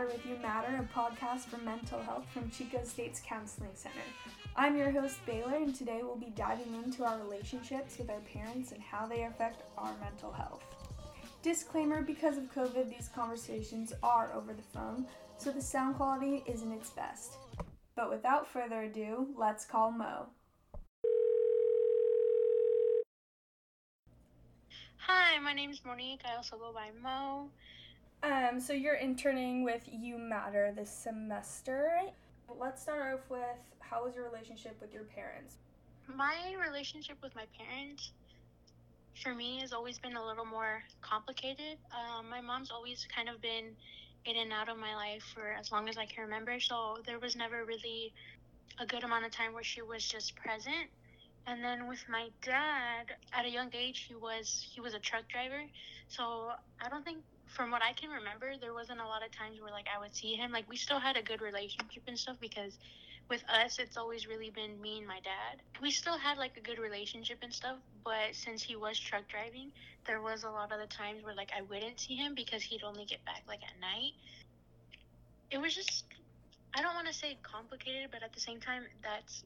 Chatter with You Matter, a podcast for mental health from Chico State's Counseling Center. I'm your host, Baylor, and today we'll be diving into our relationships with our parents and how they affect our mental health. Disclaimer because of COVID, these conversations are over the phone, so the sound quality isn't its best. But without further ado, let's call Mo. Hi, my name is Monique. I also go by Mo. Um, so you're interning with You Matter this semester. Let's start off with how was your relationship with your parents? My relationship with my parents, for me, has always been a little more complicated. Um, my mom's always kind of been in and out of my life for as long as I can remember, so there was never really a good amount of time where she was just present. And then with my dad, at a young age, he was he was a truck driver, so I don't think from what I can remember, there wasn't a lot of times where like I would see him. Like we still had a good relationship and stuff because with us it's always really been me and my dad. We still had like a good relationship and stuff, but since he was truck driving, there was a lot of the times where like I wouldn't see him because he'd only get back like at night. It was just I don't want to say complicated, but at the same time that's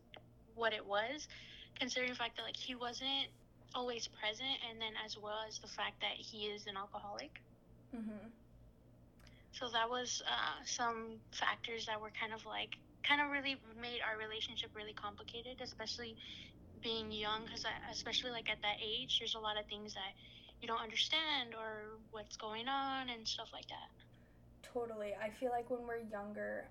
what it was, considering the fact that like he wasn't always present and then as well as the fact that he is an alcoholic. Mm-hmm. So that was uh, some factors that were kind of like, kind of really made our relationship really complicated, especially being young, because especially like at that age, there's a lot of things that you don't understand or what's going on and stuff like that. Totally. I feel like when we're younger,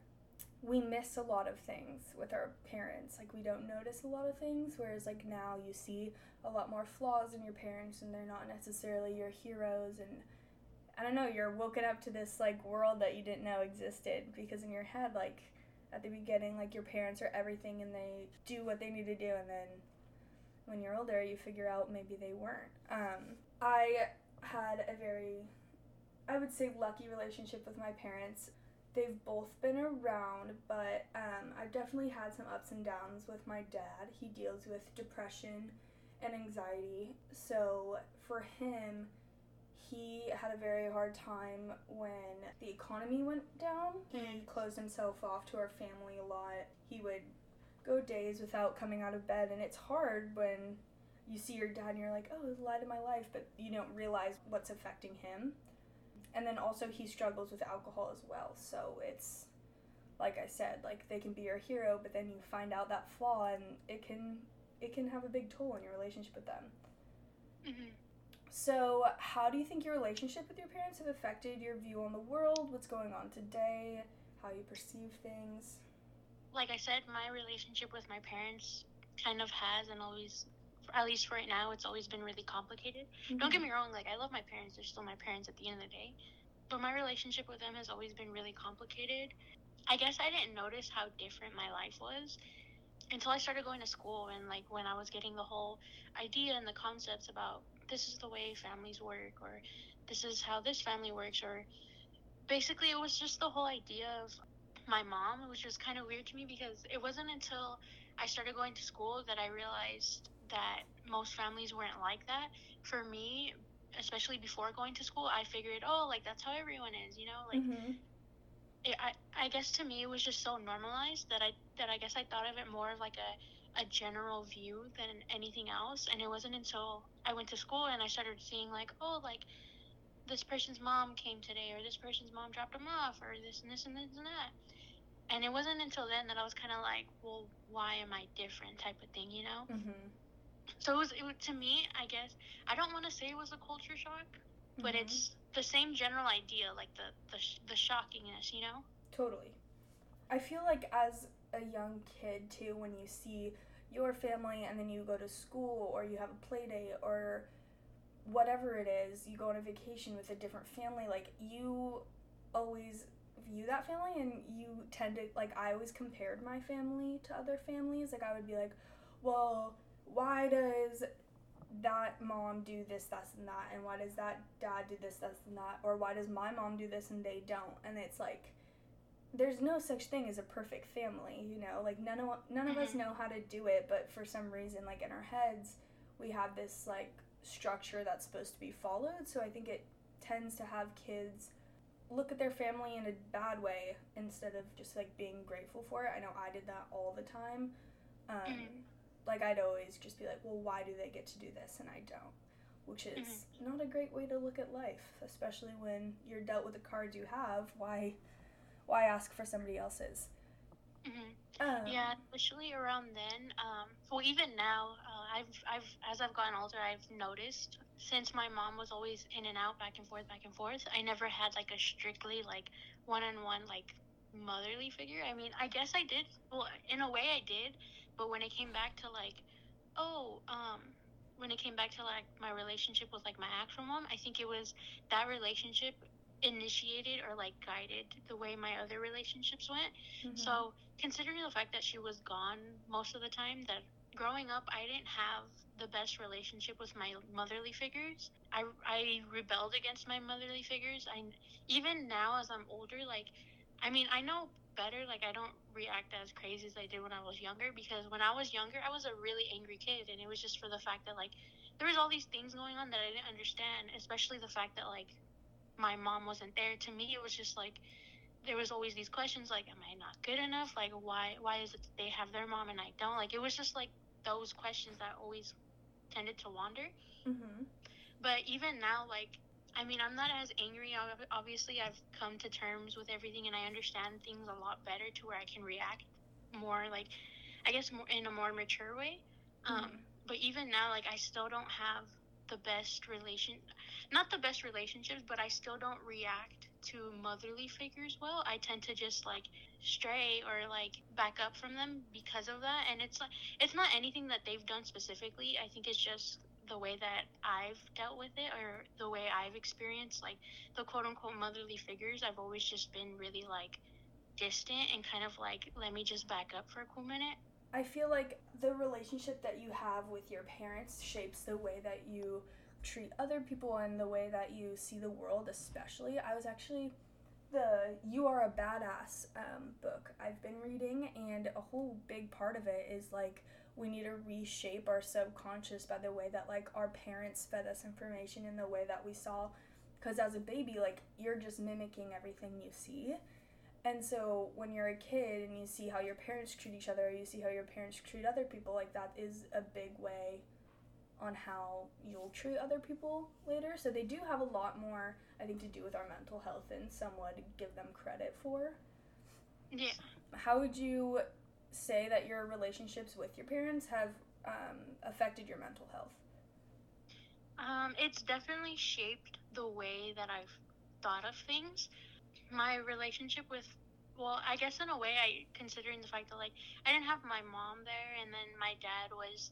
we miss a lot of things with our parents. Like, we don't notice a lot of things, whereas, like, now you see a lot more flaws in your parents, and they're not necessarily your heroes and I don't know, you're woken up to this like world that you didn't know existed because in your head, like at the beginning, like your parents are everything and they do what they need to do, and then when you're older, you figure out maybe they weren't. Um, I had a very, I would say, lucky relationship with my parents. They've both been around, but um, I've definitely had some ups and downs with my dad. He deals with depression and anxiety, so for him, he had a very hard time when the economy went down. He closed himself off to our family a lot. He would go days without coming out of bed, and it's hard when you see your dad and you're like, oh, the light of my life, but you don't realize what's affecting him. And then also, he struggles with alcohol as well, so it's like I said, like they can be your hero, but then you find out that flaw, and it can it can have a big toll on your relationship with them. Mm-hmm. So, how do you think your relationship with your parents have affected your view on the world, what's going on today, how you perceive things? Like I said, my relationship with my parents kind of has and always, at least right now, it's always been really complicated. Mm-hmm. Don't get me wrong, like, I love my parents, they're still my parents at the end of the day. But my relationship with them has always been really complicated. I guess I didn't notice how different my life was until I started going to school and, like, when I was getting the whole idea and the concepts about this is the way families work or this is how this family works or basically it was just the whole idea of my mom which was kind of weird to me because it wasn't until i started going to school that i realized that most families weren't like that for me especially before going to school i figured oh like that's how everyone is you know like mm-hmm. it, I, I guess to me it was just so normalized that i that i guess i thought of it more of like a a general view than anything else. And it wasn't until I went to school and I started seeing like, oh, like this person's mom came today, or this person's mom dropped them off, or this and this and this and that. And it wasn't until then that I was kind of like, well, why am I different, type of thing, you know. Mm-hmm. So it was, it to me, I guess. I don't want to say it was a culture shock, but mm-hmm. it's the same general idea, like the the the shockingness, you know. Totally. I feel like as a young kid too when you see your family and then you go to school or you have a play date or whatever it is, you go on a vacation with a different family, like you always view that family and you tend to like I always compared my family to other families. Like I would be like, well, why does that mom do this, this, and that, and why does that dad do this, this, and that, or why does my mom do this and they don't? And it's like there's no such thing as a perfect family, you know. Like none of none of us mm-hmm. know how to do it, but for some reason, like in our heads, we have this like structure that's supposed to be followed. So I think it tends to have kids look at their family in a bad way instead of just like being grateful for it. I know I did that all the time. Um, Mhm. Like I'd always just be like, well, why do they get to do this and I don't? Which is not a great way to look at life, especially when you're dealt with the cards you have. Why, why ask for somebody else's? hmm Um, Yeah, especially around then. Um, well, even now, uh, I've, I've, as I've gotten older, I've noticed since my mom was always in and out, back and forth, back and forth. I never had like a strictly like one-on-one like motherly figure. I mean, I guess I did. Well, in a way, I did. But when it came back to like, oh, um, when it came back to like my relationship with like my actual mom, I think it was that relationship initiated or like guided the way my other relationships went. mhm. So, considering the fact that she was gone most of the time, that growing up, I didn't have the best relationship with my motherly figures. I, I rebelled against my motherly figures. I even now as I'm older, like, I mean, I know better. Like, I don't react as crazy as I did when I was younger because when I was younger, I was a really angry kid, and it was just for the fact that like there was all these things going on that I didn't understand, especially the fact that like my mom wasn't there. To me, it was just like there was always these questions like am i not good enough like why why is it that they have their mom and i don't like it was just like those questions that always tended to wander Mhm. but even now like i mean i'm not as angry obviously i've come to terms with everything and i understand things a lot better to where i can react more like i guess more in a more mature way um Mhm. but even now like i still don't have the best relation not the best relationships but i still don't react to motherly figures well. I tend to just like stray or like back up from them because of that. And it's like it's not anything that they've done specifically. I think it's just the way that i've dealt with it or the way i've experienced like the quote unquote motherly figures. I've always just been really like distant and kind of like let me just back up for a cool minute I feel like the relationship that you have with your parents shapes the way that you treat other people and the way that you see the world, especially. I was actually the You Are a Badass um, book I've been reading, and a whole big part of it is like we need to reshape our subconscious by the way that like our parents fed us information in the way that we saw. Because as a baby, like you're just mimicking everything you see. And so when you're a kid and you see how your parents treat each other, you see how your parents treat other people, like that is a big way on how you'll treat other people later. So they do have a lot more, I think, to do with our mental health and some would give them credit for. yeah How would you say that your relationships with your parents have um, affected your mental health? Um, it's definitely shaped the way that I've thought of things. My relationship with, well, I guess in a way, I considering the fact that like I didn't have my mom there, and then my dad was,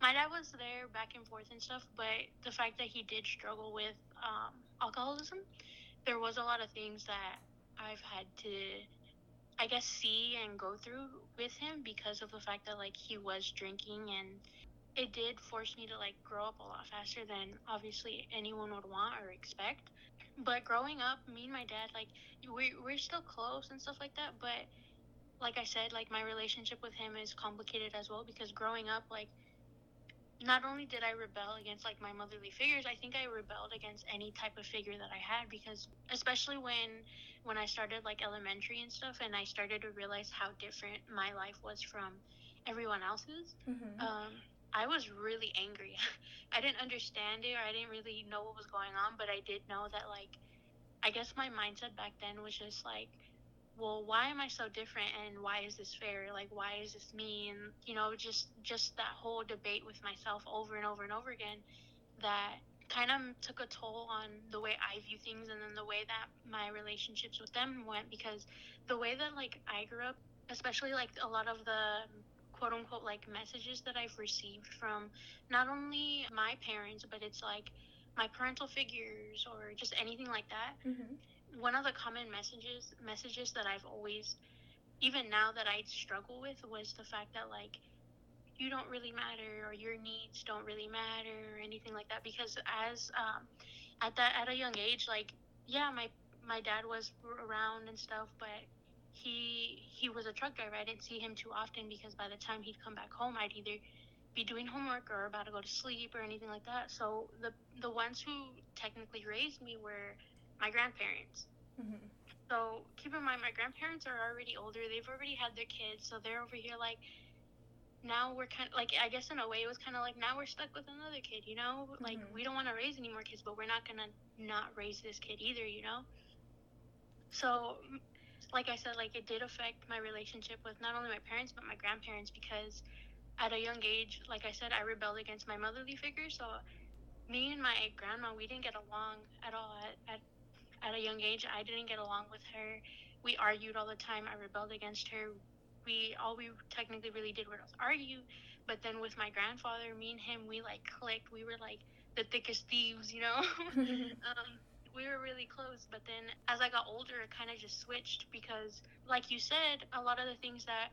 my dad was there back and forth and stuff. But the fact that he did struggle with um, alcoholism, there was a lot of things that I've had to, I guess, see and go through with him because of the fact that like he was drinking and it did force me to like grow up a lot faster than obviously anyone would want or expect. But growing up, me and my dad, like we we're still close and stuff like that. But like I said, like my relationship with him is complicated as well because growing up, like not only did I rebel against like my motherly figures, I think I rebelled against any type of figure that I had because especially when when I started like elementary and stuff and I started to realize how different my life was from everyone else's Mm-hmm. um, I was really angry. I didn't understand it or I didn't really know what was going on, but I did know that like I guess my mindset back then was just like, well, why am I so different and why is this fair? Like why is this me? And you know, just just that whole debate with myself over and over and over again that kind of took a toll on the way I view things and then the way that my relationships with them went because the way that like I grew up, especially like a lot of the quote unquote like messages that I've received from not only my parents, but it's like my parental figures or just anything like that. Mm-hmm. One of the common messages messages that I've always even now that I struggle with was the fact that like you don't really matter or your needs don't really matter or anything like that because as um, at that at a young age like yeah my my dad was around and stuff but he he was a truck driver. I didn't see him too often because by the time he'd come back home, I'd either be doing homework or about to go to sleep or anything like that. So the the ones who technically raised me were my grandparents. Mm-hmm. So keep in mind, my grandparents are already older. They've already had their kids, so they're over here like. Now we're kind of like I guess in a way it was kind of like now we're stuck with another kid, you know. Like mm-hmm. we don't want to raise any more kids, but we're not gonna not raise this kid either, you know. So, like I said, like it did affect my relationship with not only my parents but my grandparents because at a young age, like I said, I rebelled against my motherly figure. So me and my grandma, we didn't get along at all at, at at a young age. I didn't get along with her. We argued all the time. I rebelled against her. We all we technically really did was argue. But then with my grandfather, me and him, we like clicked. We were like the thickest thieves, you know. um, we were really close. But then as I got older, it kind of just switched because, like you said, a lot of the things that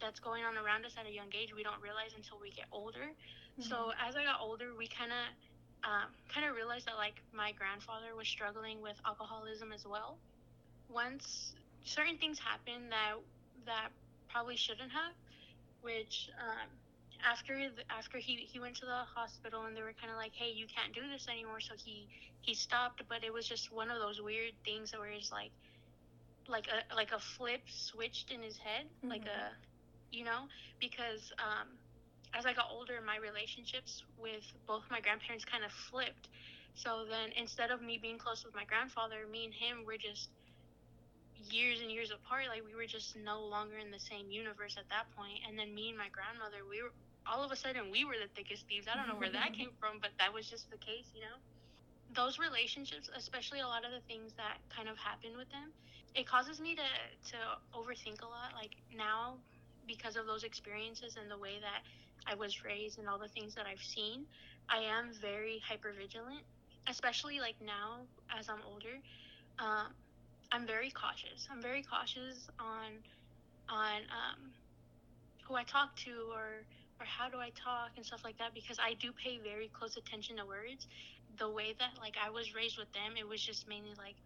that's going on around us at a young age we don't realize until we get older. Mm-hmm. So as I got older, we kind of um, kind of realized that like my grandfather was struggling with alcoholism as well. Once certain things happened that that probably shouldn't have, which um, after the, after he, he went to the hospital and they were kind of like, hey, you can't do this anymore. So he he stopped, but it was just one of those weird things where it's like like a like a flip switched in his head, mm-hmm. like a you know, because um, as I got older, my relationships with both my grandparents kind of flipped. So then instead of me being close with my grandfather, me and him were just years and years apart. Like we were just no longer in the same universe at that point. And then me and my grandmother, we were all of a sudden we were the thickest thieves. I don't know where that came from, but that was just the case, you know. Those relationships, especially a lot of the things that kind of happened with them, it causes me to to overthink a lot. Like now, because of those experiences and the way that I was raised and all the things that I've seen, I am very hyper vigilant, especially like now as I'm older. Um, I'm very cautious. I'm very cautious on on um, who I talk to or or how do I talk and stuff like that because I do pay very close attention to words. The way that like I was raised with them, it was just mainly like,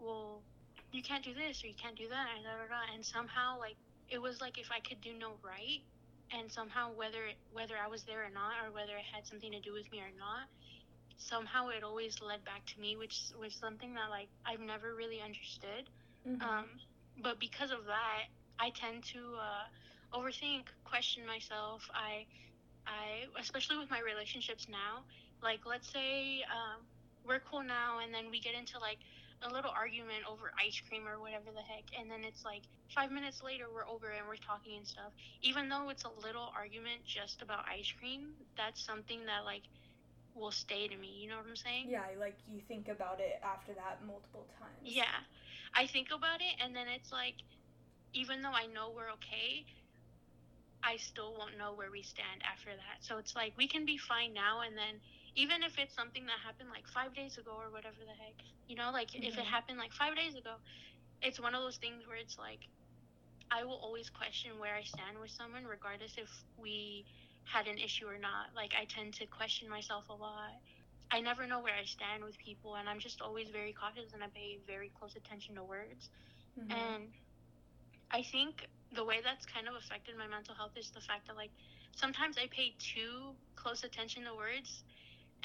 well, you can't do this or you can't do that and da, da, da. and somehow like it was like if I could do no right, and somehow whether whether I was there or not, or whether it had something to do with me or not, somehow it always led back to me, which was something that like I've never really understood. Mm-hmm. Um, but because of that, I tend to uh, overthink, question myself. I, I, especially with my relationships now, like let's say um, we're cool now, and then we get into like a little argument over ice cream or whatever the heck and then it's like five minutes later we're over and we're talking and stuff. Even though it's a little argument just about ice cream that's something that like will stay to me you know what i'm saying? Yeah like you think about it after that multiple times. Yeah i think about it and then it's like even though i know we're okay i still won't know where we stand after that so it's like we can be fine now and then even if it's something that happened like five days ago or whatever the heck you know like mm-hmm. if it mm-hmm. happened like five days ago it's one of those things where it's like i will always question where i stand with someone regardless if we had an issue or not like i tend to question myself a lot i never know where i stand with people and i'm just always very cautious and i pay very close attention to words mm-hmm. and i think the way that's kind of affected my mental health is the fact that like sometimes i pay too close attention to words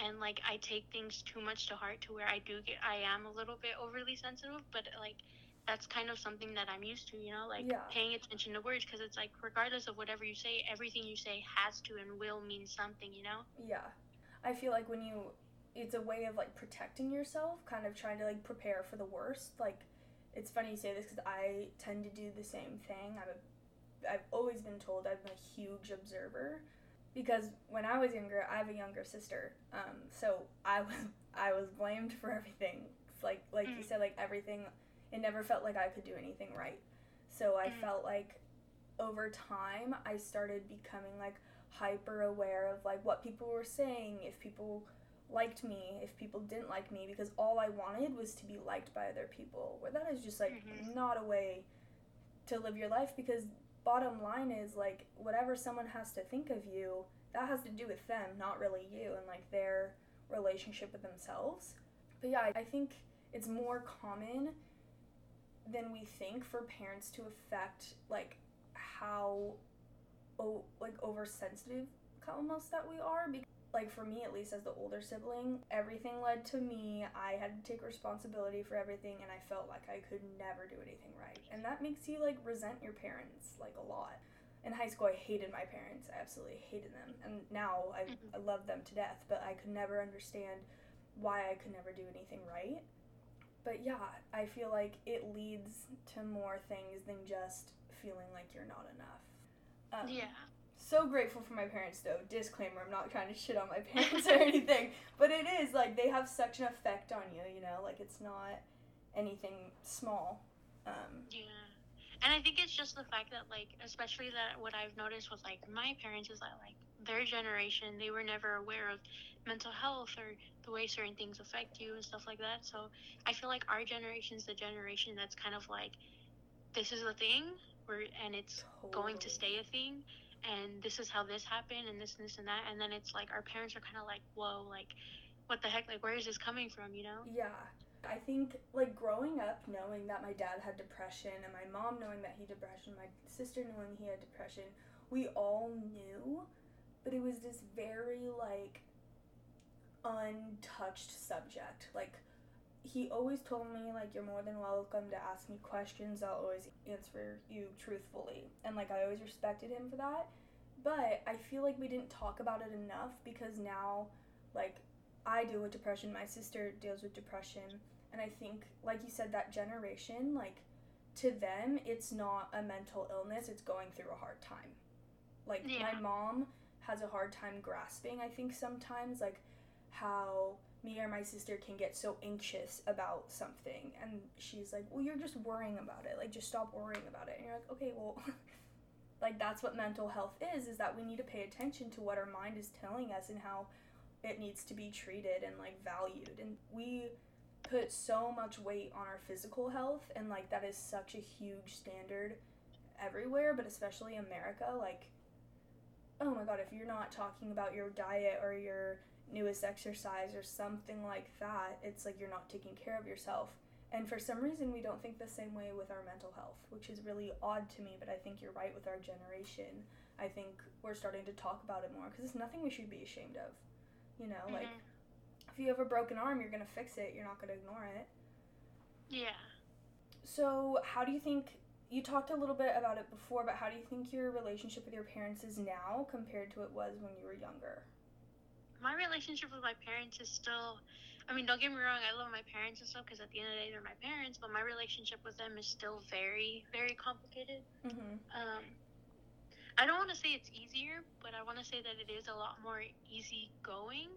and like I take things too much to heart to where I do get I am a little bit overly sensitive, but like that's kind of something that I'm used to, you know, like yeah. paying attention to words because it's like regardless of whatever you say, everything you say has to and will mean something, you know? Yeah. I feel like when you it's a way of like protecting yourself, kind of trying to like prepare for the worst. Like it's funny you say this cuz I tend to do the same thing. I'm a I've always been told I'm a huge observer because when I was younger, I have a younger sister. Um, so I was I was blamed for everything. It's like like mm. you said, like everything. It never felt like I could do anything right. So I mm. felt like over time I started becoming like hyper aware of like what people were saying, if people liked me, if people didn't like me, because all I wanted was to be liked by other people. Where that is just like mm-hmm. not a way to live your life because bottom line is like whatever someone has to think of you, that has to do with them, not really you and like their relationship with themselves. But yeah, I think it's more common than we think for parents to affect like how oh like oversensitive almost that we are because like for me at least as the older sibling, everything led to me. I had to take responsibility for everything and I felt like I could never do anything right. And that makes you like resent your parents like a lot. In high school, I hated my parents. I absolutely hated them. And now I, Mhm. I love them to death, but I could never understand why I could never do anything right. But yeah, I feel like it leads to more things than just feeling like you're not enough. Um, Yeah. So grateful for my parents though. Disclaimer, I'm not trying to shit on my parents or anything, but it is like they have such an effect on you, you know, like it's not anything small. Um, Yeah. And I think it's just the fact that like especially that what I've noticed with like my parents is that like their generation they were never aware of mental health or the way certain things affect you and stuff like that. So I feel like our generation is the generation that's kind of like this is a thing where and it's going to stay a thing and this is how this happened and this and this and that and then it's like our parents are kind of like whoa like what the heck like where is this coming from you know Yeah. I think like growing up knowing that my dad had depression and my mom knowing that he depression, my sister knowing he had depression, we all knew, but it was this very like untouched subject. Like he always told me like you're more than welcome to ask me questions. I'll always answer you truthfully. And like I always respected him for that. But I feel like we didn't talk about it enough because now like I deal with depression, my sister deals with depression, and I think like you said that generation like to them it's not a mental illness, it's going through a hard time. Like Yeah. my mom has a hard time grasping I think sometimes like how me or my sister can get so anxious about something and she's like, "Well, you're just worrying about it. Like just stop worrying about it." And you're like, "Okay, well, like that's what mental health is is that we need to pay attention to what our mind is telling us and how it needs to be treated and like valued and we put so much weight on our physical health and like that is such a huge standard everywhere but especially america like oh my god if you're not talking about your diet or your newest exercise or something like that it's like you're not taking care of yourself. And for some reason we don't think the same way with our mental health which is really odd to me but i think you're right with our generation. I think we're starting to talk about it more because it's nothing we should be ashamed of you know? Like Mhm. if you have a broken arm you're gonna fix it. You're not gonna ignore it. Yeah. So how do you think you talked a little bit about it before but how do you think your relationship with your parents is now compared to it was when you were younger my relationship with my parents is still i mean don't get me wrong i love my parents and stuff because at the end of the day they're my parents but my relationship with them is still very very complicated. Mm-hmm. um i don't want to say it's easier but i want to say that it is a lot more easy going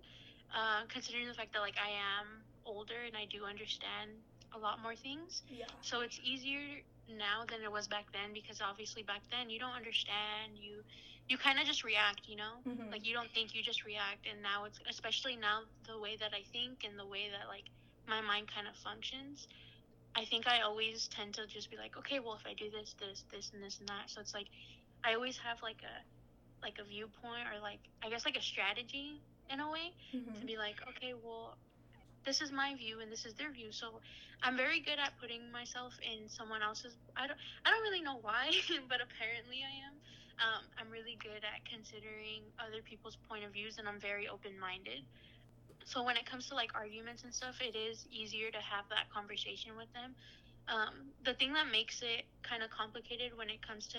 uh, considering the fact that like i am older and i do understand a lot more things. Yeah. So it's easier now than it was back then because obviously back then you don't understand you you kind of just react you know mm-hmm. like you don't think you just react and now it's especially now the way that i think and the way that like my mind kind of functions i think i always tend to just be like okay well if i do this this this and this and that so it's like i always have like a like a viewpoint or like i guess like a strategy in a way Mm-hmm. to be like okay well this is my view and this is their view so i'm very good at putting myself in someone else's i don't i don't really know why but apparently i am um, i'm really good at considering other people's point of views and i'm very open-minded. So when it comes to like arguments and stuff it is easier to have that conversation with them. Um, the thing that makes it kind of complicated when it comes to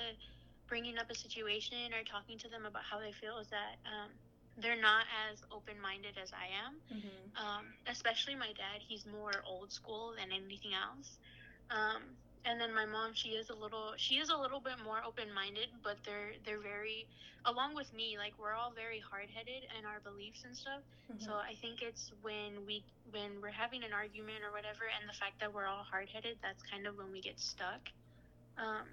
bringing up a situation or talking to them about how they feel is that um, they're not as open-minded as i am. Mm-hmm. um, especially my dad he's more old school than anything else. Um, and then my mom she is a little she is a little bit more open-minded but they're they're very along with me like we're all very hard-headed in our beliefs and stuff Mm-hmm. so i think it's when we when we're having an argument or whatever and the fact that we're all hard-headed that's kind of when we get stuck um,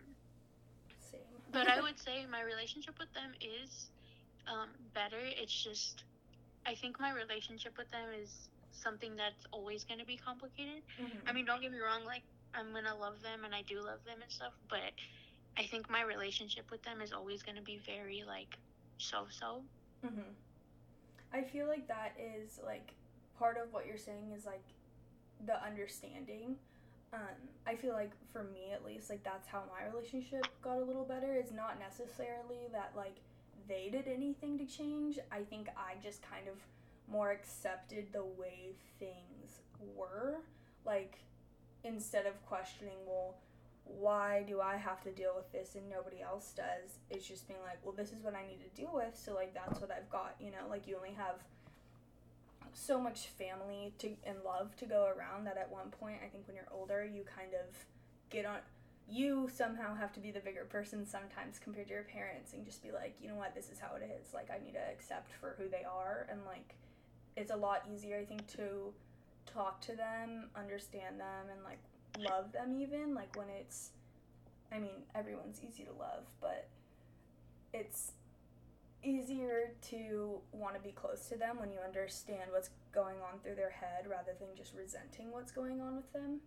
Same. but I would say my relationship with them is um, better. It's just, I think my relationship with them is something that's always going to be complicated. Mhm. I mean, don't get me wrong, like, I'm to love them and I do love them and stuff, but I think my relationship with them is always to be very, like, so so. Mm-hmm. I feel like that is like part of what you're saying is like the understanding. Um, I feel like for me at least, like that's how my relationship got a little better. It's not necessarily that like they did anything to change. I think I just kind of more accepted the way things were. Like, instead of questioning, well, why do I have to deal with this and nobody else does? It's just being like, well, this is what I need to deal with, so like that's what I've got, you know? Like you only have so much family to and love to go around that at one point, I think when you're older, you kind of get on you somehow have to be the bigger person sometimes compared to your parents and just be like, you know what, this is how it is. Like I need to accept for who they are and like it's a lot easier I think to talk to them, understand them and like love them even like when it's I mean, everyone's easy to love, but it's easier to want to be close to them when you understand what's going on through their head rather than just resenting what's going on with them.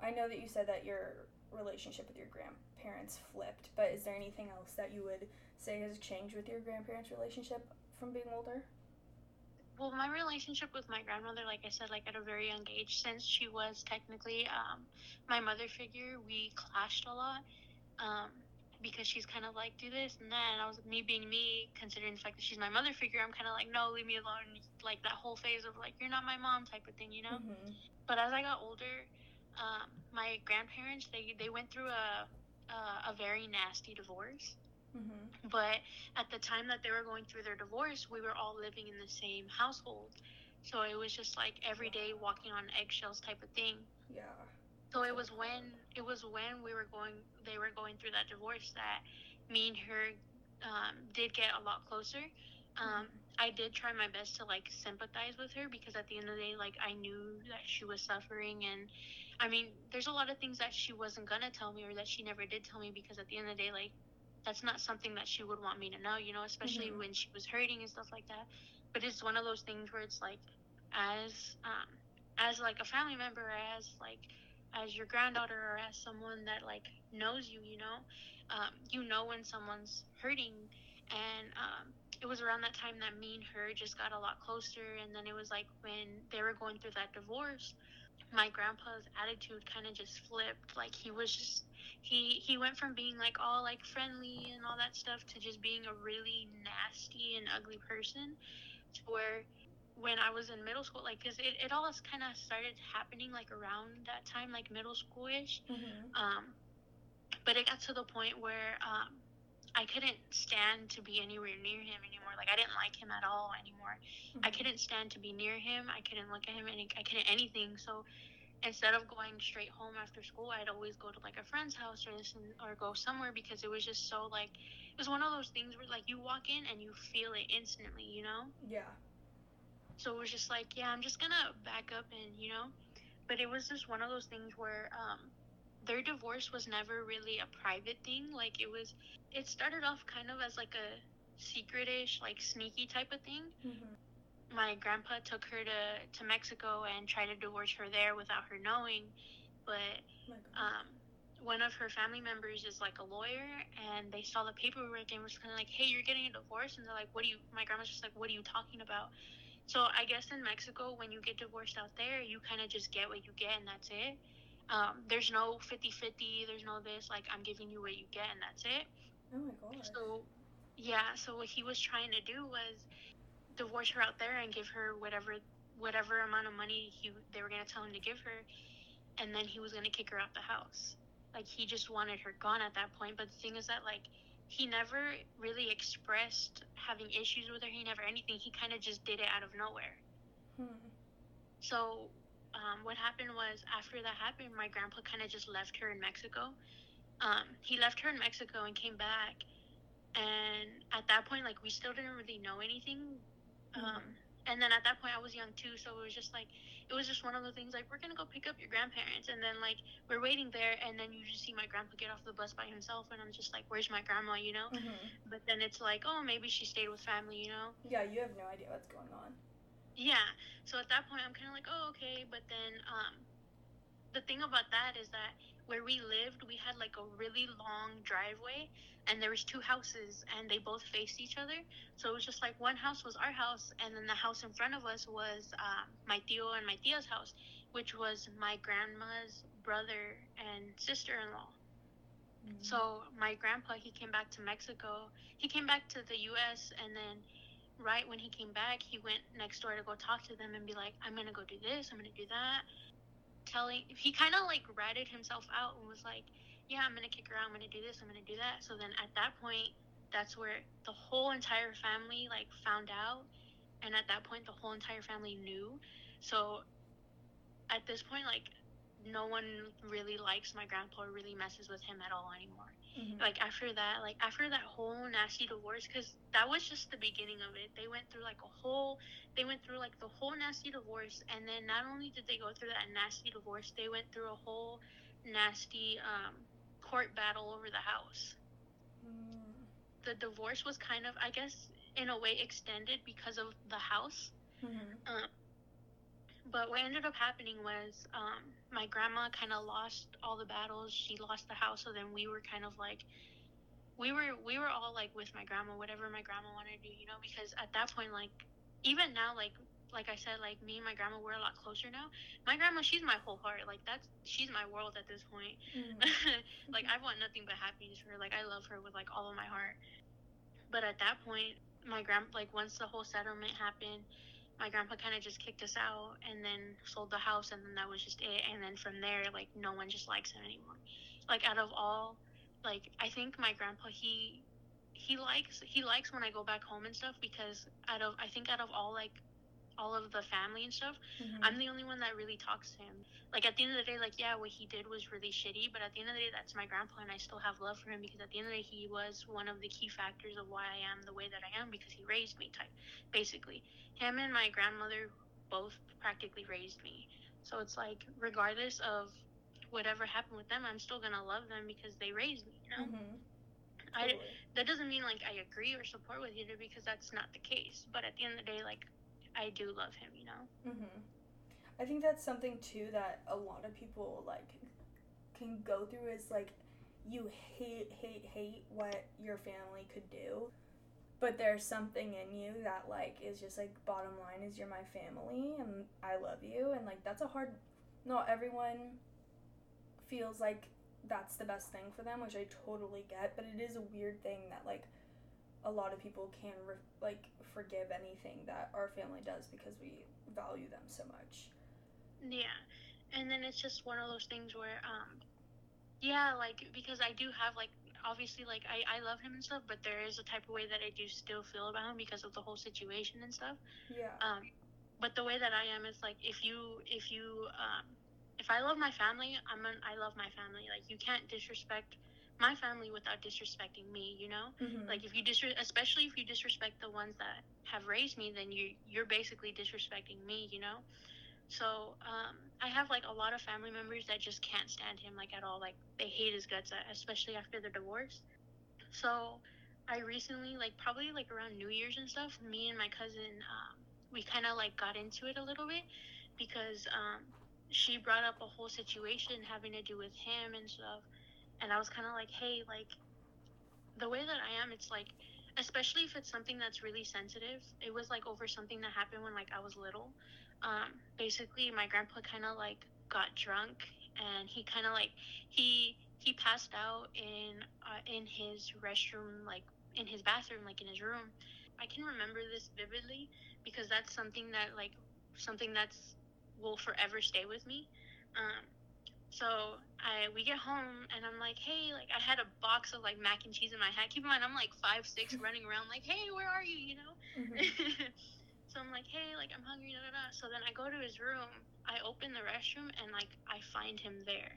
I know that you said that your relationship with your grandparents flipped, but is there anything else that you would say has changed with your grandparents' relationship from being older? Well my relationship with my grandmother like i said like at a very young age since she was technically um, my mother figure we clashed a lot um, because she's kind of like do this and that. And i was me being me considering the fact that she's my mother figure i'm kind of like no leave me alone. Like that whole phase of like you're not my mom type of thing you know? Mm-hmm. but as i got older um, my grandparents they they went through a a, a very nasty divorce Mm-hmm. But at the time that they were going through their divorce, we were all living in the same household. So it was just like every day walking on eggshells type of thing. Yeah. So it was when it was when we were going they were going through that divorce that me and her um, did get a lot closer. Um, mm-hmm. I did try my best to like sympathize with her because at the end of the day, like I knew that she was suffering, and I mean, there's a lot of things that she wasn't gonna tell me or that she never did tell me because at the end of the day, like that's not something that she would want me to know, you know, especially mm-hmm. when she was hurting and stuff like that. But it's one of those things where it's like, as um, as like a family member, as like as your granddaughter, or as someone that like knows you, you know, um, you know when someone's hurting, and um, it was around that time that me and her just got a lot closer, and then it was like when they were going through that divorce, my grandpa's attitude kind of just flipped. Like he was just he he went from being like all like friendly and all that stuff to just being a really nasty and ugly person to where when I was in middle school, like, cause it, it all kind of started happening like around that time, like middle schoolish. Mm-hmm. Um, but it got to the point where um, I couldn't stand to be anywhere near him anymore. Like I didn't like him at all anymore. Mm-hmm. I couldn't stand to be near him. I couldn't look at him, and I couldn't anything. So instead of going straight home after school, I'd always go to like a friend's house or listen or go somewhere because it was just so like it was one of those things where like you walk in and you feel it instantly, you know? Yeah. So it was just like, yeah, I'm just gonna back up and you know, but it was just one of those things where um, their divorce was never really a private thing. Like it was, it started off kind of as like a secretish, like sneaky type of thing. Mm-hmm my grandpa took her to, to Mexico and tried to divorce her there without her knowing. But um, one of her family members is like a lawyer, and they saw the paperwork and was kind of like, "Hey, you're getting a divorce," and they're like, "What do you?" My grandma's just like, "What are you talking about?" So I guess in Mexico, when you get divorced out there, you kind of just get what you get, and that's it. Um, there's no 50-50. There's no this. Like I'm giving you what you get, and that's it. Oh my god. So yeah. So what he was trying to do was divorce her out there and give her whatever whatever amount of money he they were gonna tell him to give her, and then he was gonna kick her out the house. Like he just wanted her gone at that point. But the thing is that like he never really expressed having issues with her. He never anything. He kind of just did it out of nowhere. Hmm. So um, what happened was after that happened, my grandpa kind of just left her in Mexico. Um, he left her in Mexico and came back. And at that point, like we still didn't really know anything. Um, and then at that point, I was young too, so it was just like it was just one of the things like we're gonna go pick up your grandparents, and then like we're waiting there, and then you just see my grandpa get off the bus by himself, and I'm just like, where's my grandma, you know? Mm-hmm. But then it's like, oh, maybe she stayed with family, you know? Yeah, you have no idea what's going on. Yeah. So at that point, I'm kind of like, oh, okay. But then um, the thing about that is that where we lived, we had like a really long driveway, and there was two houses and they both faced each other so it was just like one house was our house and then the house in front of us was um, my tio and my tia's house which was my grandma's brother and sister-in-law Mm-hmm. So my grandpa, he came back to Mexico. He came back to the U.S. and then right when he came back, he went next door to go talk to them and be like, "I'm gonna go do this. I'm gonna do that." Telling he kind of like ratted himself out and was like, "Yeah, I'm gonna kick around. I'm gonna do this. I'm gonna do that." So then at that point, that's where the whole entire family like found out, and at that point, the whole entire family knew. So at this point, like no one really likes my grandpa or really messes with him at all anymore. Mm-hmm. Like after that, like after that whole nasty divorce, because that was just the beginning of it. They went through like a whole, they went through like the whole nasty divorce, and then not only did they go through that nasty divorce, they went through a whole nasty um, court battle over the house. Mm. The divorce was kind of, I guess, in a way extended because of the house. Mm-hmm. Um, but what ended up happening was um, my grandma kind of lost all the battles. She lost the house, so then we were kind of like, we were we were all like with my grandma, whatever my grandma wanted to do, you know. Because at that point, like even now, like like I said, like me and my grandma, we're a lot closer now. My grandma, she's my whole heart. Like that's she's my world at this point. Mm. like I want nothing but happiness for her. Like I love her with like all of my heart. But at that point, my grand like once the whole settlement happened my grandpa kind of just kicked us out and then sold the house and then that was just it. And then from there like no one just likes him anymore. Like out of all like i think my grandpa he he likes he likes when i go back home and stuff because out of i think out of all like all of the family and stuff, mm-hmm. I'm the only one that really talks to him. Like at the end of the day, like yeah, what he did was really shitty, but at the end of the day, that's my grandpa, and I still have love for him because at the end of the day, he was one of the key factors of why I am the way that I am because he raised me. Type, basically, him and my grandmother both practically raised me. So it's like regardless of whatever happened with them, I'm still gonna love them because they raised me. You know. Mm-hmm. I, that doesn't mean like I agree or support with either because that's not the case. But at the end of the day, like I do love him, you know. Mhm. I think that's something too that a lot of people like can go through is like you hate hate hate what your family could do but there's something in you that like is just like bottom line is you're my family and I love you and like that's a hard not everyone feels like that's the best thing for them which I totally get but it is a weird thing that like a lot of people can re- like forgive anything that our family does because we value them so much. Yeah. And then it's just one of those things where um yeah, like because I do have like obviously like I, I love him and stuff, but there is a type of way that I do still feel about him because of the whole situation and stuff. Yeah. Um but the way that I am is like if you if you um if I love my family, I'm an, I love my family. Like you can't disrespect my family without disrespecting me you know? Mm-hmm. like if you dis especially if you disrespect the ones that have raised me then you you're basically disrespecting me you know? So um, i have like a lot of family members that just can't stand him like at all. Like they hate his guts uh, especially after the divorce. So i recently like probably like around new year's and stuff me and my cousin um, we kind of like got into it a little bit because um, she brought up a whole situation having to do with him and stuff and I was kind of like, hey, like the way that I am, it's like, especially if it's something that's really sensitive. It was like over something that happened when like I was little. Um, basically, my grandpa kind of like got drunk, and he kind of like he he passed out in uh, in his restroom, like in his bathroom, like in his room. I can remember this vividly because that's something that like something that's will forever stay with me. Um, so I we get home and I'm like, hey, like I had a box of like mac and cheese in my hat. Keep in mind I'm like five six running around like, hey, where are you? You know. Mm-hmm. so I'm like, hey, like I'm hungry. Da, da, da. So then I go to his room. I open the restroom and like I find him there.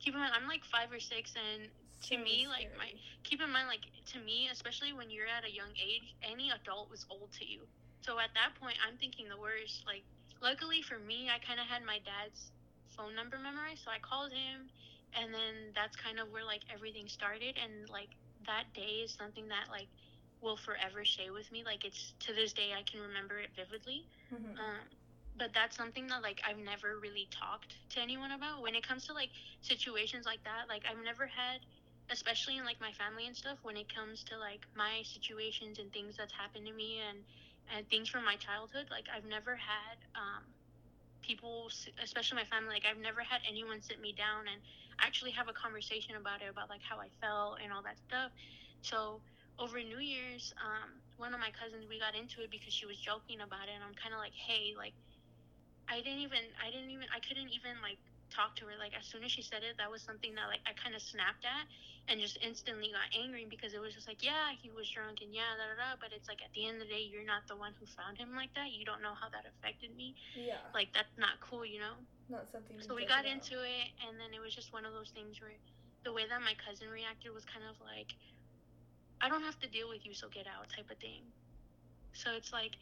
Keep in mind I'm like five or six and to so me scary. like my keep in mind like to me especially when you're at a young age any adult was old to you so at that point i'm thinking the worst like luckily for me i kind of had my dad's phone number memorized. So I called him, and then that's kind of where like everything started. And like that day is something that like will forever stay with me. Like it's to this day I can remember it vividly. Mm-hmm. Um, but that's something that like I've never really talked to anyone about. When it comes to like situations like that, like I've never had especially in like my family and stuff when it comes to like my situations and things that's happened to me and and things from my childhood like i've never had um people, especially my family, like I've never had anyone sit me down and actually have a conversation about it, about like how I felt and all that stuff. So over New Year's, um, one of my cousins we got into it because she was joking about it, and I'm kind of like, hey, like, I didn't even, I didn't even, I couldn't even like talk to her. Like as soon as she said it, that was something that like I kind of snapped at and just instantly got angry because it was just like, yeah, he was drunk and yeah, da da da. But it's like at the end of the day, you're not the one who found him like that. You don't know how that affected me. Yeah. Like that's not cool, you know. Not something. So we got into it, and then it was just one of those things where the way that my cousin reacted was kind of like, I don't have to deal with you, so get out, type of thing. So it's like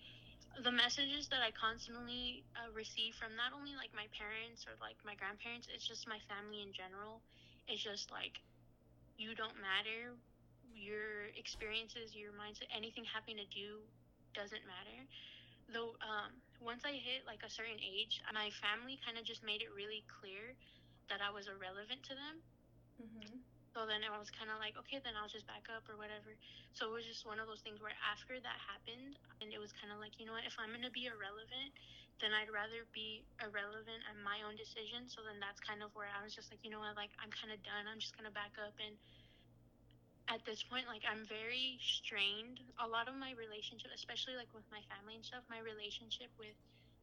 the messages that I constantly uh, receive from not only like my parents or like my grandparents, it's just my family in general. It's just like, you don't matter. Your experiences, your mindset, anything having to do doesn't matter. Though, um, once I hit like a certain age, my family kind of just made it really clear that I was irrelevant to them. Mm-hmm. So then I was kind of like, okay, then I'll just back up or whatever. So it was just one of those things where after that happened, and it was kind of like, you know what, if I'm going to be irrelevant, then I'd rather be irrelevant and my own decision. So then that's kind of where I was just like, you know what, like I'm kind of done. I'm just going to back up. And at this point, like I'm very strained. A lot of my relationship, especially like with my family and stuff, my relationship with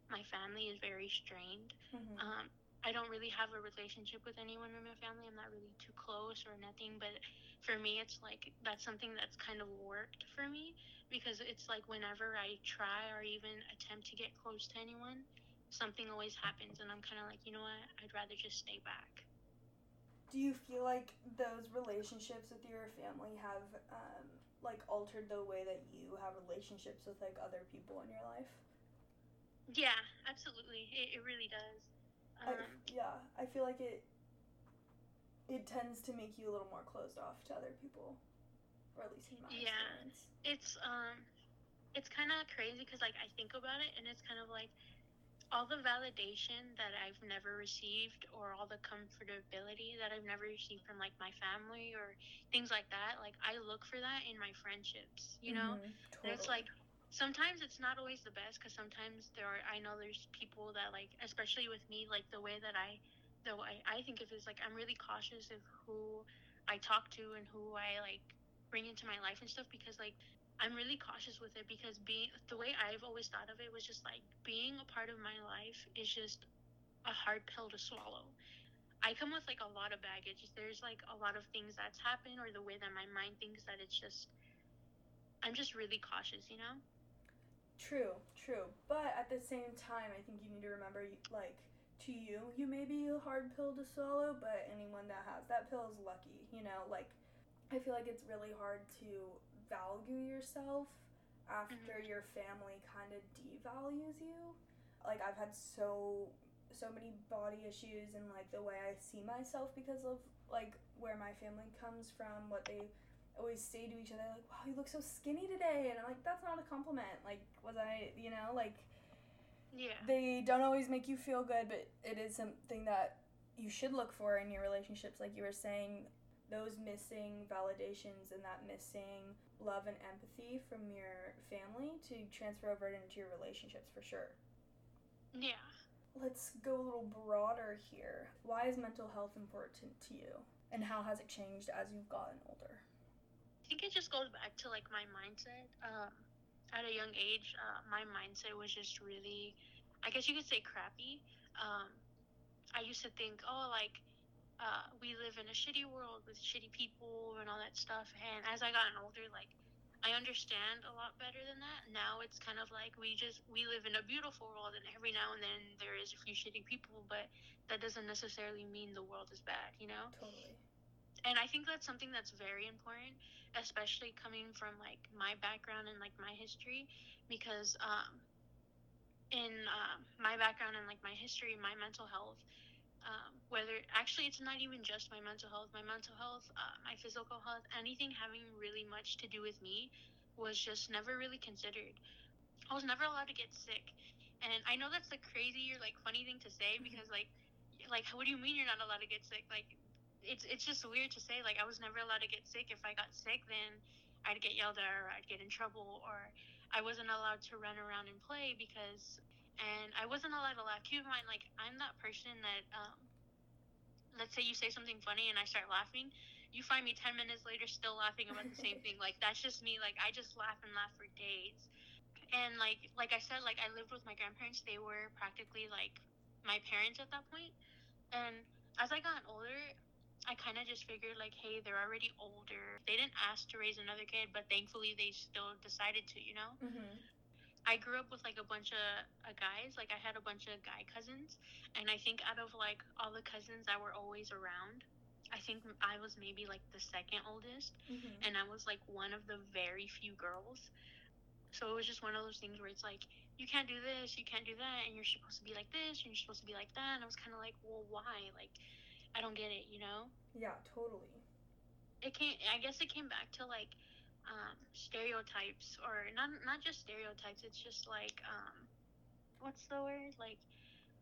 my family is very strained. Mm-hmm. Um, I don't really have a relationship with anyone in my family. I'm not really too close or nothing, but for me, it's like that's something that's kind of worked for me because it's like whenever I try or even attempt to get close to anyone, something always happens, and I'm kind of like, you know what? I'd rather just stay back. Do you feel like those relationships with your family have um, like altered the way that you have relationships with like other people in your life? Yeah, absolutely. It, it really does. I, yeah, I feel like it it tends to make you a little more closed off to other people, or at least in my Yeah. experience. it's um it's kind of crazy because like i think about it and it's kind of like all the validation that i've never received or all the comfortability that i've never received from like my family or things like that like i look for that in my friendships you know Mhm, and it's like sometimes it's not always the best because sometimes there are i know there's people that like especially with me like the way that i the way i think of it is like i'm really cautious of who i talk to and who i like bring into my life and stuff because like i'm really cautious with it because being the way i've always thought of it was just like being a part of my life is just a hard pill to swallow. I come with like a lot of baggage. There's like a lot of things that's happened or the way that my mind thinks that it's just i'm just really cautious you know True, true. But at the same time, I think you need to remember, like, to you, you may be a hard pill to swallow, but anyone that has that pill is lucky. You know, like, I feel like it's really hard to value yourself after mm-hmm. your family kind of devalues you. Like, I've had so so many body issues and like the way I see myself because of like where my family comes from, what they always say to each other like wow you look so skinny today and i'm like that's not a compliment. Like was i you know like yeah. they don't always make you feel good but it is something that you should look for in your relationships like you were saying those missing validations and that missing love and empathy from your family to transfer over into your relationships for sure. Yeah. Let's go a little broader here. Why is mental health important to you? And how has it changed as you've gotten older think it just goes back to like my mindset. Um, at a young age, uh, my mindset was just really, I guess you could say, crappy. Um, I used to think, oh, like uh, we live in a shitty world with shitty people and all that stuff. And as I gotten older, like I understand a lot better than that. Now it's kind of like we just we live in a beautiful world, and every now and then there is a few shitty people, but that doesn't necessarily mean the world is bad, you know totally and I think that's something that's very important, especially coming from like my background and like my history, because um, in um, my background and like my history, my mental health, um, whether actually it's not even just my mental health, my mental health, uh, my physical health, anything having really much to do with me was just never really considered. I was never allowed to get sick, and I know that's a crazy or like funny thing to say because like like what do you mean you're not allowed to get sick? Like it's it's just weird to say like I was never allowed to get sick. If I got sick, then I'd get yelled at or I'd get in trouble or I wasn't allowed to run around and play because and I wasn't allowed to laugh. Keep in mind, like I'm that person that um, let's say you say something funny and I start laughing, you find me 10 minutes later still laughing about the same thing. Like that's just me. Like I just laugh and laugh for days. And like like I said, like I lived with my grandparents. They were practically like my parents at that point. And as I got older, I kind of just figured like, hey, they're already older. They didn't ask to raise another kid, but thankfully they still decided to, you know. Mm-hmm. I grew up with like a bunch of uh, guys. Like I had a bunch of guy cousins, and I think out of like all the cousins that were always around, I think I was maybe like the second oldest, Mm-hmm. and I was like one of the very few girls. So it was just one of those things where it's like you can't do this, you can't do that, and you're supposed to be like this, and you're supposed to be like that. And I was kind of like, well, why? Like, I don't get it, you know. Yeah, totally. It came. I guess it came back to like um, stereotypes, or not not just stereotypes. It's just like um, what's the word? Like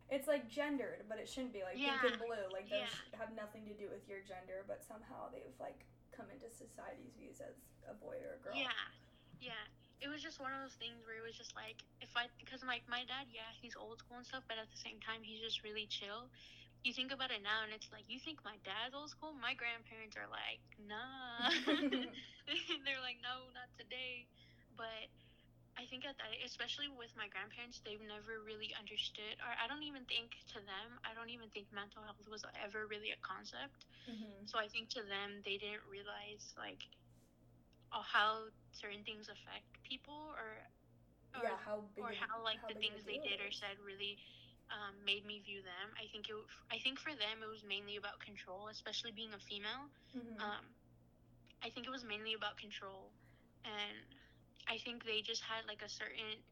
It's like gendered, but it shouldn't be like Yeah, pink and blue. Like those yeah. have nothing to do with your gender, but somehow they've like come into society's views as a boy or a girl. Yeah, yeah. It was just one of those things where it was just like if I because like my dad, yeah, he's old school and stuff, but at the same time he's just really chill. You think about it now, and it's like you think my dad's old school. My grandparents are like, nah. They're like, no, not today. But I think at that, especially with my grandparents, they've never really understood, or I don't even think to them, I don't even think mental health was ever really a concept. hmm So I think to them, they didn't realize like how certain things affect people, or or, Yeah, how big or how like the of a things they did or said really um, made me view them. I think it. I think for them, it was mainly about control, especially being a female. Mhm. Um, I think it was mainly about control, and I think they just had like a certain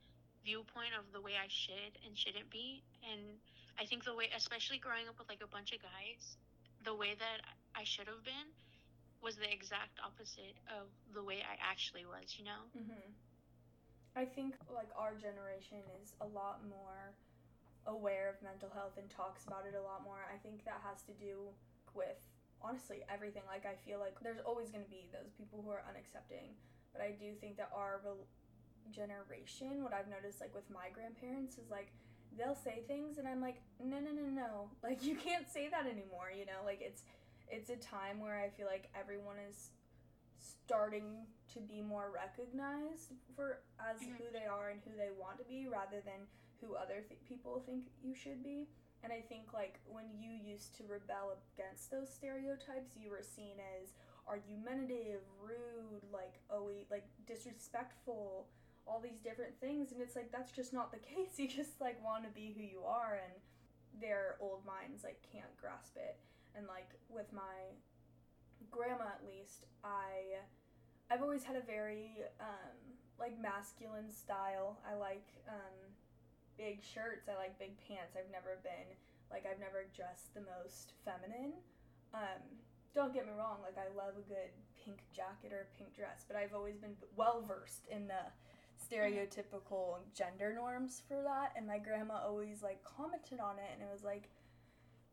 viewpoint of the way I should and shouldn't be, and I think the way, especially growing up with like a bunch of guys, the way that I should have been was the exact opposite of the way I actually was. You know? hmm I think like our generation is a lot more aware of mental health and talks about it a lot more. I think that has to do with honestly everything. Like I feel like there's always going to be those people who are unaccepting, but I do think that our rel- generation, what I've noticed like with my grandparents is like they'll say things and I'm like, "No, no, no, no. Like you can't say that anymore, you know? Like it's it's a time where I feel like everyone is starting to be more recognized for as Mhm. who they are and who they want to be rather than who other th- people think you should be. And i think like when you used to rebel against those stereotypes you were seen as argumentative rude like oh like disrespectful all these different things. And it's like that's just not the case. You just like want to be who you are. And their old minds like can't grasp it. And like with my grandma at least i i've always had a very um like masculine style. I like um big shirts i like big pants i've never been like i've never dressed the most feminine um don't get me wrong like i love a good pink jacket or a pink dress but i've always been well versed in the stereotypical gender norms for that and my grandma always like commented on it and it was like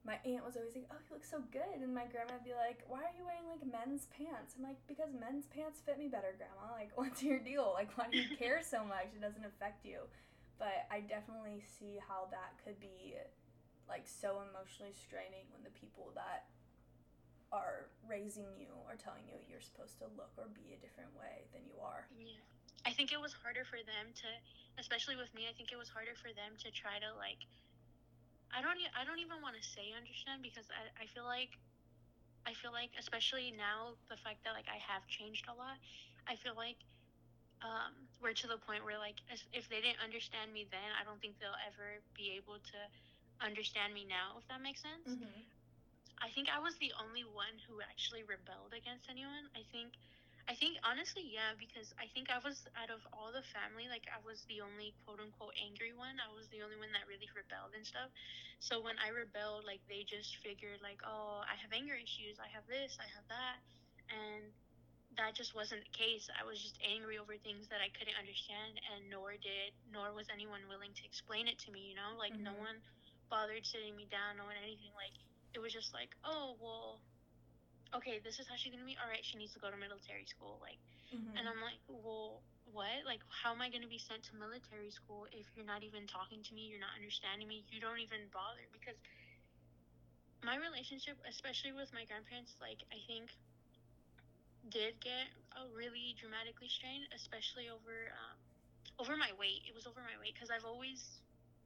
my aunt was always like, "Oh, you look so good," and my grandma would be like, "Why are you wearing like men's pants?" I'm like, "Because men's pants fit me better, grandma. Like, what's your deal? Like, why do you care so much? It doesn't affect you." But I definitely see how that could be like so emotionally straining when the people that are raising you are telling you you're supposed to look or be a different way than you are. Yeah. I think it was harder for them to, especially with me. I think it was harder for them to try to like. I don't. I don't even want to say understand because I. I feel like. I feel like, especially now, the fact that like I have changed a lot. I feel like. Um, we're to the point where like if they didn't understand me then, I don't think they'll ever be able to understand me now. If that makes sense. Mm-hmm. I think I was the only one who actually rebelled against anyone. I think, I think honestly, yeah, because I think I was out of all the family, like I was the only quote unquote angry one. I was the only one that really rebelled and stuff. So when I rebelled, like they just figured like, oh, I have anger issues, I have this, I have that, and that just wasn't the case. I was just angry over things that I couldn't understand, and nor did, nor was anyone willing to explain it to me. You know, like no Mhm. one bothered sitting me down, no one anything like it was just like, oh well, okay, this is how she's gonna be. All right, she needs to go to military school. Like, Mm-hmm. and I'm like, well, what? Like, how am I gonna be sent to military school if you're not even talking to me? You're not understanding me. You don't even bother because my relationship, especially with my grandparents, like I think did get uh, really dramatically strained, especially over um, over my weight. It was over my weight because I've always,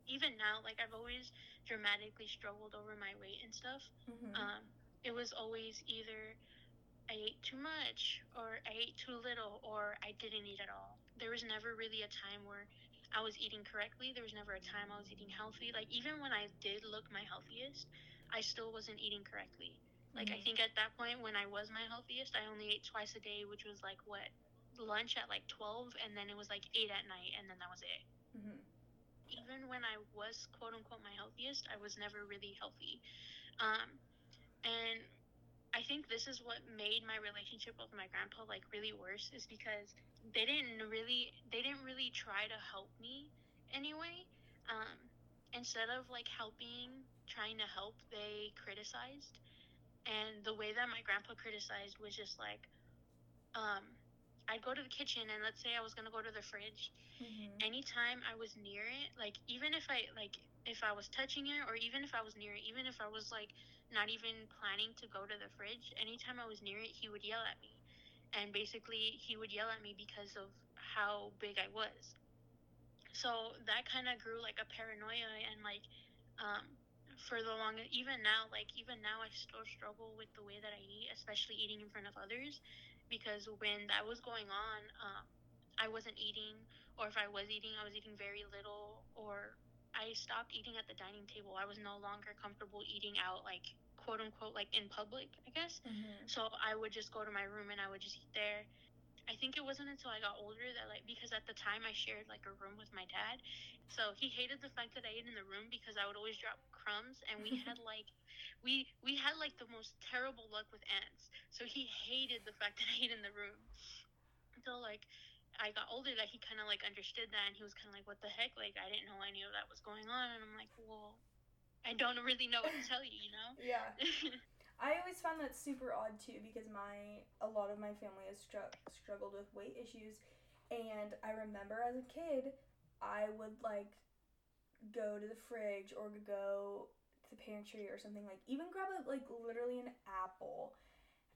even now, like I've always dramatically struggled over my weight and stuff. Mm-hmm. Um, it was always either I ate too much or I ate too little or I didn't eat at all. There was never really a time where I was eating correctly. There was never a time I was eating healthy. Like even when I did look my healthiest, I still wasn't eating correctly. Like I Mhm. think at that point when I was my healthiest, I only ate twice a day, which was like what lunch at like 12 and then it was like 8 at night and then that was it. Mm-hmm. Even when I was quote unquote my healthiest, I was never really healthy. Um and I think this is what made my relationship with my grandpa like really worse is because they didn't really they didn't really try to help me anyway. Um, instead of like helping, trying to help, they criticized. And the way that my grandpa criticized was just like, um, I'd go to the kitchen and let's say I was gonna go to the fridge. Mm-hmm. Anytime I was near it, like even if I like if I was touching it or even if I was near it, even if I was like not even planning to go to the fridge, anytime I was near it, he would yell at me. And basically, he would yell at me because of how big I was. So that kind of grew like a paranoia and like um, for the long even now like even now I still struggle with the way that I eat, especially eating in front of others, because when that was going on, um, I wasn't eating, or if I was eating, I was eating very little, or I stopped eating at the dining table. I was no longer comfortable eating out like quote unquote like in public, I guess. Mm-hmm. So I would just go to my room and I would just eat there. I think it wasn't until I got older that like because at the time I shared like a room with my dad. So he hated the fact that I ate in the room because I would always drop crumbs and we had like we we had like the most terrible luck with ants. So he hated the fact that I ate in the room. Until like I got older that he kind of like understood that and he was kind of like what the heck like I didn't know any of that was going on and I'm like well I don't really know what to tell you, you know? Yeah. I always found that super odd too because my a lot of my family has stru- struggled with weight issues, and I remember as a kid, I would like go to the fridge or go to the pantry or something like even grab a, like literally an apple,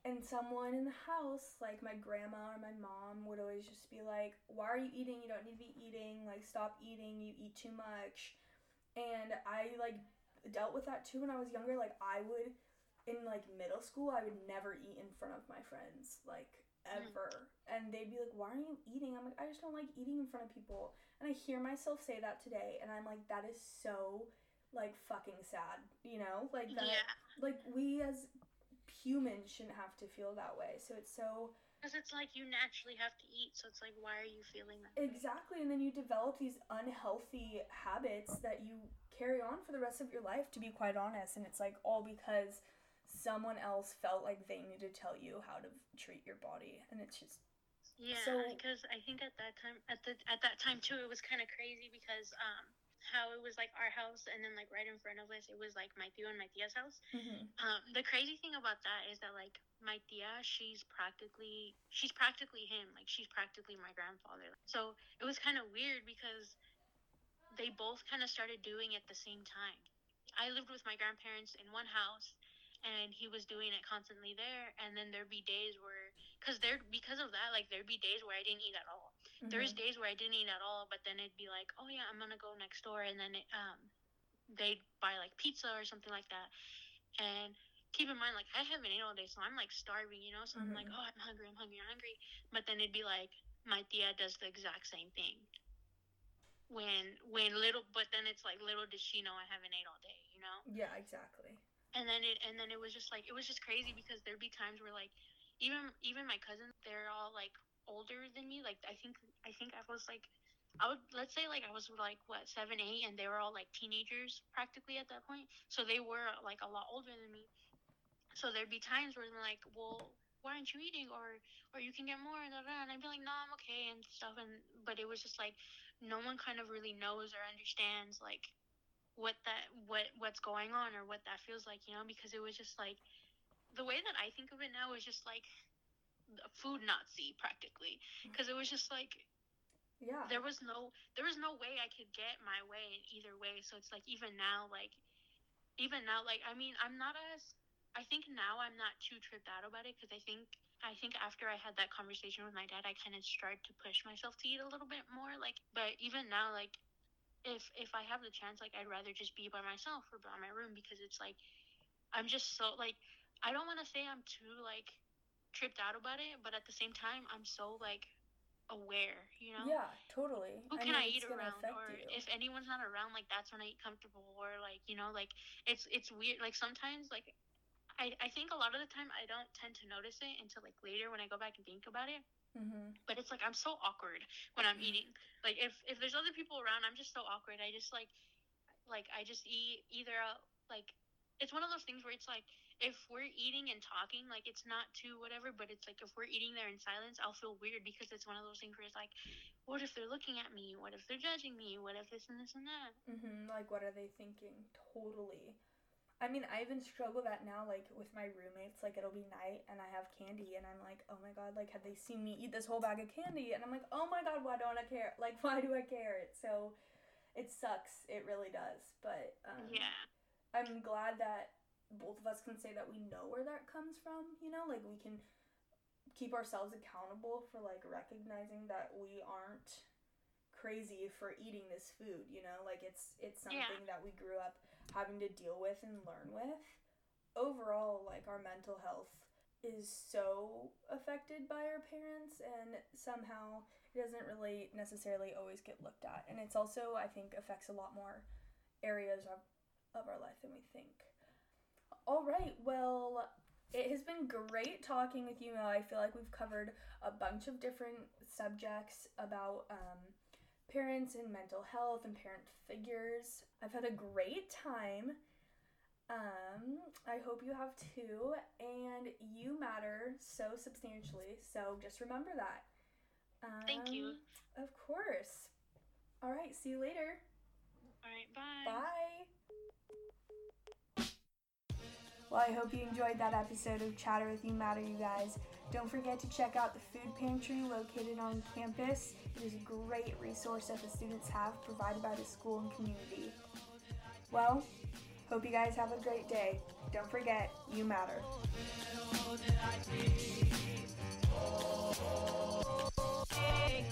and someone in the house like my grandma or my mom would always just be like, "Why are you eating? You don't need to be eating. Like stop eating. You eat too much," and I like dealt with that too when I was younger. Like I would in like middle school, I would never eat in front of my friends, like hmm. ever. And they'd be like, "Why are you eating?" I'm like, "I just don't like eating in front of people." And I hear myself say that today, and I'm like, "That is so like fucking sad," you know? Like that. yeah. Like we as humans shouldn't have to feel that way. So it's so Because it's like you naturally have to eat, so it's like, why are you feeling that? way? Exactly, and then you develop these unhealthy habits that you carry on for the rest of your life, to be quite honest. And it's like all because someone else felt like they needed to tell you how to treat your body, and it's just Yeah, So- because I think at that time, at the at that time too, it was kind of crazy because um, how it was like our house, and then like right in front of us, it was like my tío and my tia's house. Um, the crazy thing about that is that like my tia, she's practically she's practically him. Like she's practically my grandfather. So it was kind of weird because they both kind of started doing it at the same time. I lived with my grandparents in one house, and he was doing it constantly there. And then there'd be days where, cause there because of that, like there'd be days where I didn't eat at all. There's days where I didn't eat at all, but then it'd be like, oh yeah, I'm gonna go next door, and then it, um, they'd buy like pizza or something like that. And keep in mind, like I haven't ate all day, so I'm like starving, you know. So I'm like, Mhm. oh, I'm hungry, I'm hungry, I'm hungry. But then it'd be like my tia does the exact same thing. When when little, but then it's like little did she know I haven't ate all day, you know yeah, exactly. And then it and then it was just like it was just crazy because there'd be times where like even even my cousins they're all like older than me like i think i think i was like i would let's say like i was like what seven eight and they were all like teenagers practically at that point so they were like a lot older than me. So there'd be times where they're like well why aren't you eating? Or or you can get more and, and i'd be like no i'm okay and stuff and but it was just like no one kind of really knows or understands like what that what what's going on or what that feels like you know because it was just like the way that i think of it now is just like a food nazi practically mm-hmm. because it was just like Yeah. there was no there was no way i could get my way in either way so it's like even now like even now, like I mean, I'm not as I think now I'm not too tripped out about it because I think I think after I had that conversation with my dad, I kind of started to push myself to eat a little bit more. Like, but even now, like if if I have the chance, like I'd rather just be by myself or by my room because it's like I'm just so like I don't want to say I'm too like tripped out about it, but at the same time I'm so like aware, you know? Yeah, totally. Who can I, mean, I eat around or you. if anyone's not around like that's when I eat comfortable or like, you know, like it's it's weird like sometimes like I I think a lot of the time I don't tend to notice it until like later when I go back and think about it. Mm-hmm. But it's like I'm so awkward when I'm eating. Like if if there's other people around, I'm just so awkward. I just like like I just eat either uh, like it's one of those things where it's like if we're eating and talking, like it's not too whatever, but it's like if we're eating there in silence, I'll feel weird because it's one of those things where it's like, what if they're looking at me? What if they're judging me? What if this and this and that? Mm-hmm. Like what are they thinking? Totally. I mean, I even struggle that now, like with my roommates. Like it'll be night and I have candy, and I'm like, oh my god, like have they seen me eat this whole bag of candy? And I'm like, oh my god, why don't I care? Like why do I care? It's so, it sucks. It really does. But um, yeah, I'm glad that both of us can say that we know where that comes from. You know, like we can keep ourselves accountable for like recognizing that we aren't crazy for eating this food. You know, like it's it's something yeah. that we grew up having to deal with and learn with. Overall, like our mental health is so affected by our parents and somehow it doesn't really necessarily always get looked at. And it's also I think affects a lot more areas of, of our life than we think. All right. Well, it has been great talking with you, Mel. I feel like we've covered a bunch of different subjects about um, parents and mental health and parent figures. I've had a great time. Um, I hope you have too, and you matter so substantially. So just remember that. Um, Thank you. Of course. All right. See you later. All right. Bye. Bye. Well, I hope you enjoyed that episode of Chatter with You Matter, you guys. Don't forget to check out the food pantry located on campus. It is a great resource that the students have provided by the school and community. Well, hope you guys have a great day. Don't forget, you matter. Hey.